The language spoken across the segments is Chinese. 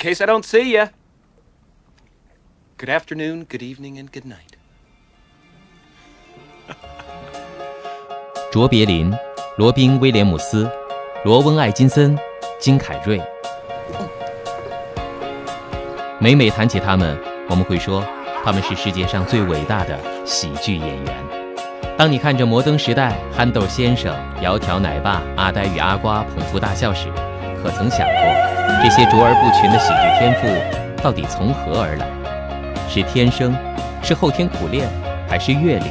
case I don't see you. Good afternoon, good evening, and good night. 卓别林、罗宾·威廉姆斯、罗温·艾金森、金凯瑞。每每谈起他们，我们会说他们是世界上最伟大的喜剧演员。当你看着《摩登时代》《憨豆先生》《窈窕奶爸》《阿呆与阿瓜》捧腹大笑时，可曾想过这些卓而不群的喜剧天赋到底从何而来？是天生，是后天苦练，还是阅历？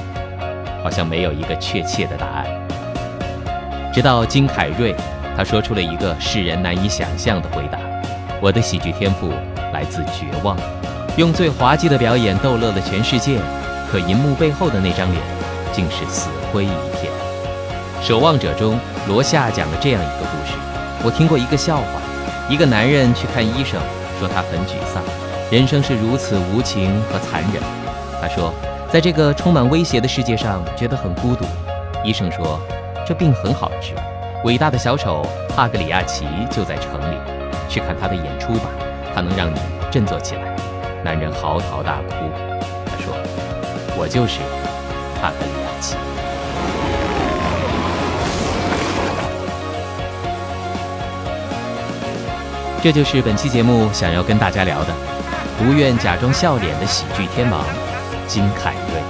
好像没有一个确切的答案。直到金凯瑞，他说出了一个世人难以想象的回答：“我的喜剧天赋来自绝望，用最滑稽的表演逗乐了全世界，可银幕背后的那张脸，竟是死灰一片。”《守望者》中，罗夏讲了这样一个故事：我听过一个笑话，一个男人去看医生，说他很沮丧，人生是如此无情和残忍。他说。在这个充满威胁的世界上，觉得很孤独。医生说：“这病很好治，伟大的小丑帕格里亚奇就在城里，去看他的演出吧，他能让你振作起来。”男人嚎啕大哭。他说：“我就是帕格里亚奇。”这就是本期节目想要跟大家聊的，不愿假装笑脸的喜剧天王。金凯瑞。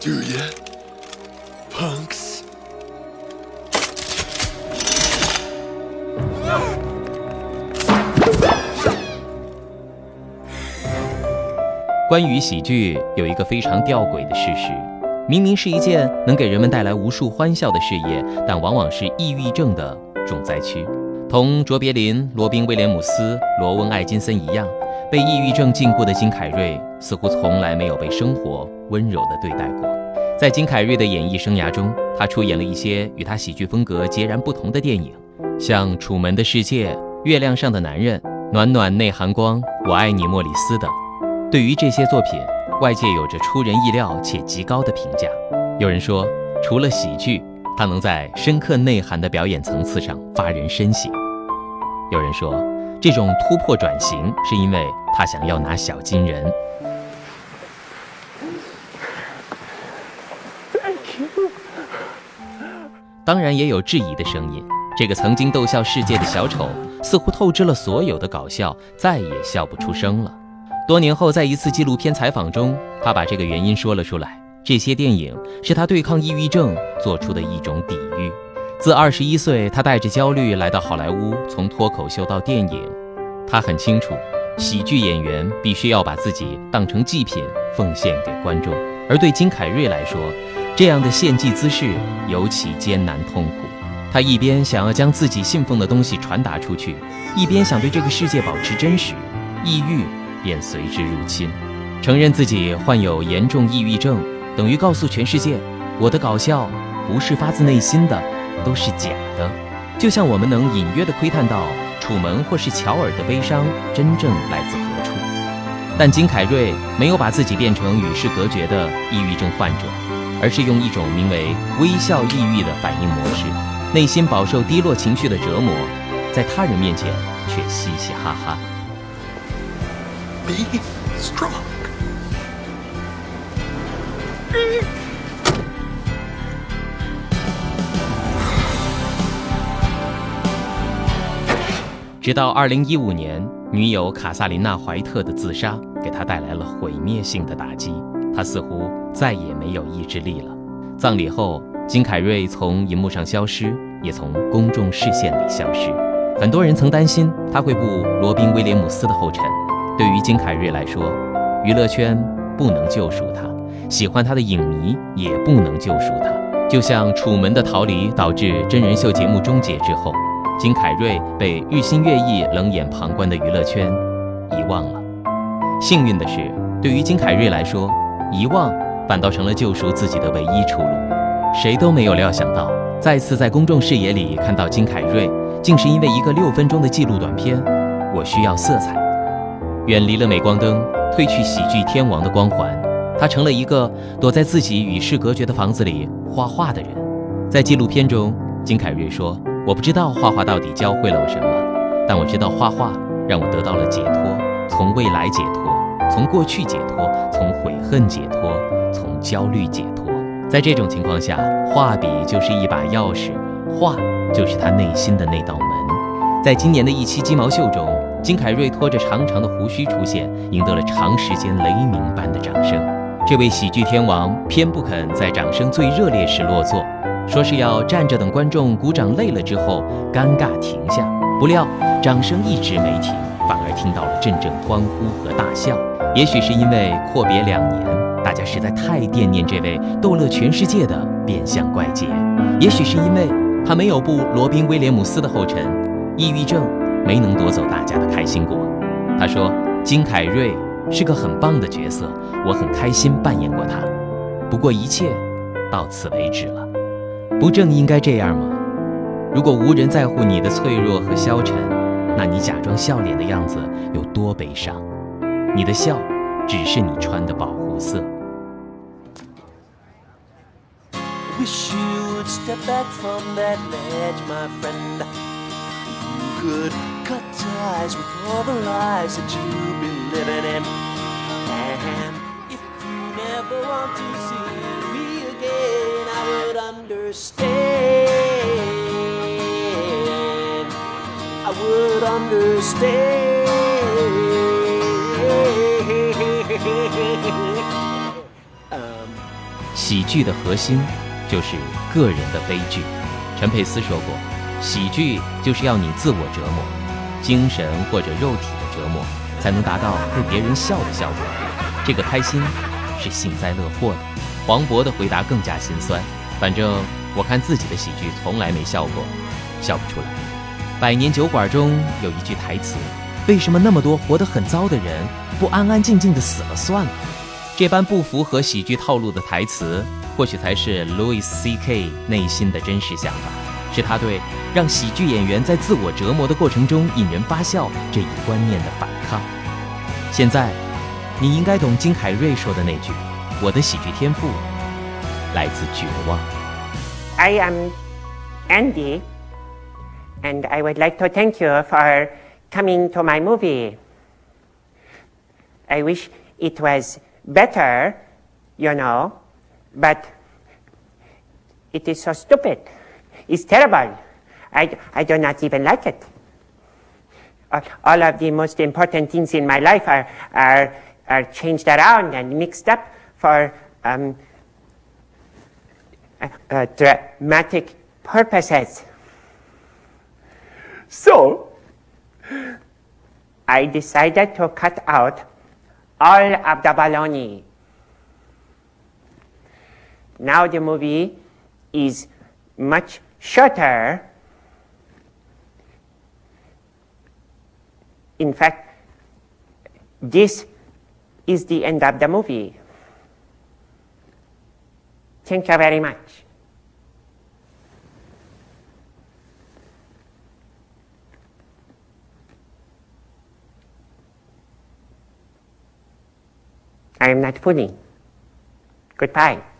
Do you, punks？关于喜剧，有一个非常吊诡的事实：明明是一件能给人们带来无数欢笑的事业，但往往是抑郁症的重灾区。同卓别林、罗宾·威廉姆斯、罗温·艾金森一样。被抑郁症禁锢的金凯瑞似乎从来没有被生活温柔地对待过。在金凯瑞的演艺生涯中，他出演了一些与他喜剧风格截然不同的电影，像《楚门的世界》《月亮上的男人》《暖暖内含光》《我爱你莫里斯》等。对于这些作品，外界有着出人意料且极高的评价。有人说，除了喜剧，他能在深刻内涵的表演层次上发人深省。有人说。这种突破转型，是因为他想要拿小金人。当然，也有质疑的声音。这个曾经逗笑世界的小丑，似乎透支了所有的搞笑，再也笑不出声了。多年后，在一次纪录片采访中，他把这个原因说了出来：这些电影是他对抗抑郁症做出的一种抵御。自二十一岁，他带着焦虑来到好莱坞，从脱口秀到电影。他很清楚，喜剧演员必须要把自己当成祭品奉献给观众。而对金凯瑞来说，这样的献祭姿势尤其艰难痛苦。他一边想要将自己信奉的东西传达出去，一边想对这个世界保持真实，抑郁便随之入侵。承认自己患有严重抑郁症，等于告诉全世界，我的搞笑不是发自内心的。都是假的，就像我们能隐约地窥探到楚门或是乔尔的悲伤真正来自何处。但金凯瑞没有把自己变成与世隔绝的抑郁症患者，而是用一种名为“微笑抑郁”的反应模式，内心饱受低落情绪的折磨，在他人面前却嘻嘻哈哈。Be strong. 直到二零一五年，女友卡萨琳娜·怀特的自杀给他带来了毁灭性的打击，他似乎再也没有意志力了。葬礼后，金凯瑞从银幕上消失，也从公众视线里消失。很多人曾担心他会步罗宾·威廉姆斯的后尘。对于金凯瑞来说，娱乐圈不能救赎他，喜欢他的影迷也不能救赎他。就像《楚门的逃离》导致真人秀节目终结之后。金凯瑞被日新月异、冷眼旁观的娱乐圈遗忘了。幸运的是，对于金凯瑞来说，遗忘反倒成了救赎自己的唯一出路。谁都没有料想到，再次在公众视野里看到金凯瑞，竟是因为一个六分钟的记录短片《我需要色彩》。远离了镁光灯，褪去喜剧天王的光环，他成了一个躲在自己与世隔绝的房子里画画的人。在纪录片中，金凯瑞说。我不知道画画到底教会了我什么，但我知道画画让我得到了解脱，从未来解脱，从过去解脱，从悔恨解脱，从焦虑解脱。在这种情况下，画笔就是一把钥匙，画就是他内心的那道门。在今年的一期鸡毛秀中，金凯瑞拖着长长的胡须出现，赢得了长时间雷鸣般的掌声。这位喜剧天王偏不肯在掌声最热烈时落座，说是要站着等观众鼓掌累了之后尴尬停下。不料掌声一直没停，反而听到了阵阵欢呼和大笑。也许是因为阔别两年，大家实在太惦念这位逗乐全世界的变相怪杰；也许是因为他没有步罗宾威廉姆斯的后尘，抑郁症没能夺走大家的开心果。他说：“金凯瑞。”是个很棒的角色，我很开心扮演过他。不过一切到此为止了，不正应该这样吗？如果无人在乎你的脆弱和消沉，那你假装笑脸的样子有多悲伤？你的笑只是你穿的保护色。cut ties with all the lies that you've been living in. And if you never want to see understand. I would understand. 喜剧的核心就是个人的悲剧。陈佩斯说过：“喜剧就是要你自我折磨。”精神或者肉体的折磨，才能达到被别人笑的效果。这个开心是幸灾乐祸的。黄渤的回答更加心酸。反正我看自己的喜剧从来没笑过，笑不出来。百年酒馆中有一句台词：“为什么那么多活得很糟的人不安安静静的死了算了？”这般不符合喜剧套路的台词，或许才是 Louis C.K. 内心的真实想法。是他对让喜剧演员在自我折磨的过程中引人发笑这一观念的反抗。现在，你应该懂金凯瑞说的那句：“我的喜剧天赋来自绝望。” I am Andy, and I would like to thank you for coming to my movie. I wish it was better, you know, but it is so stupid. is terrible. I, I do not even like it. Uh, all of the most important things in my life are, are, are changed around and mixed up for um, uh, dramatic purposes. So, I decided to cut out all of the baloney. Now the movie is much shorter. In fact, this is the end of the movie. Thank you very much. I am not fooling. Goodbye.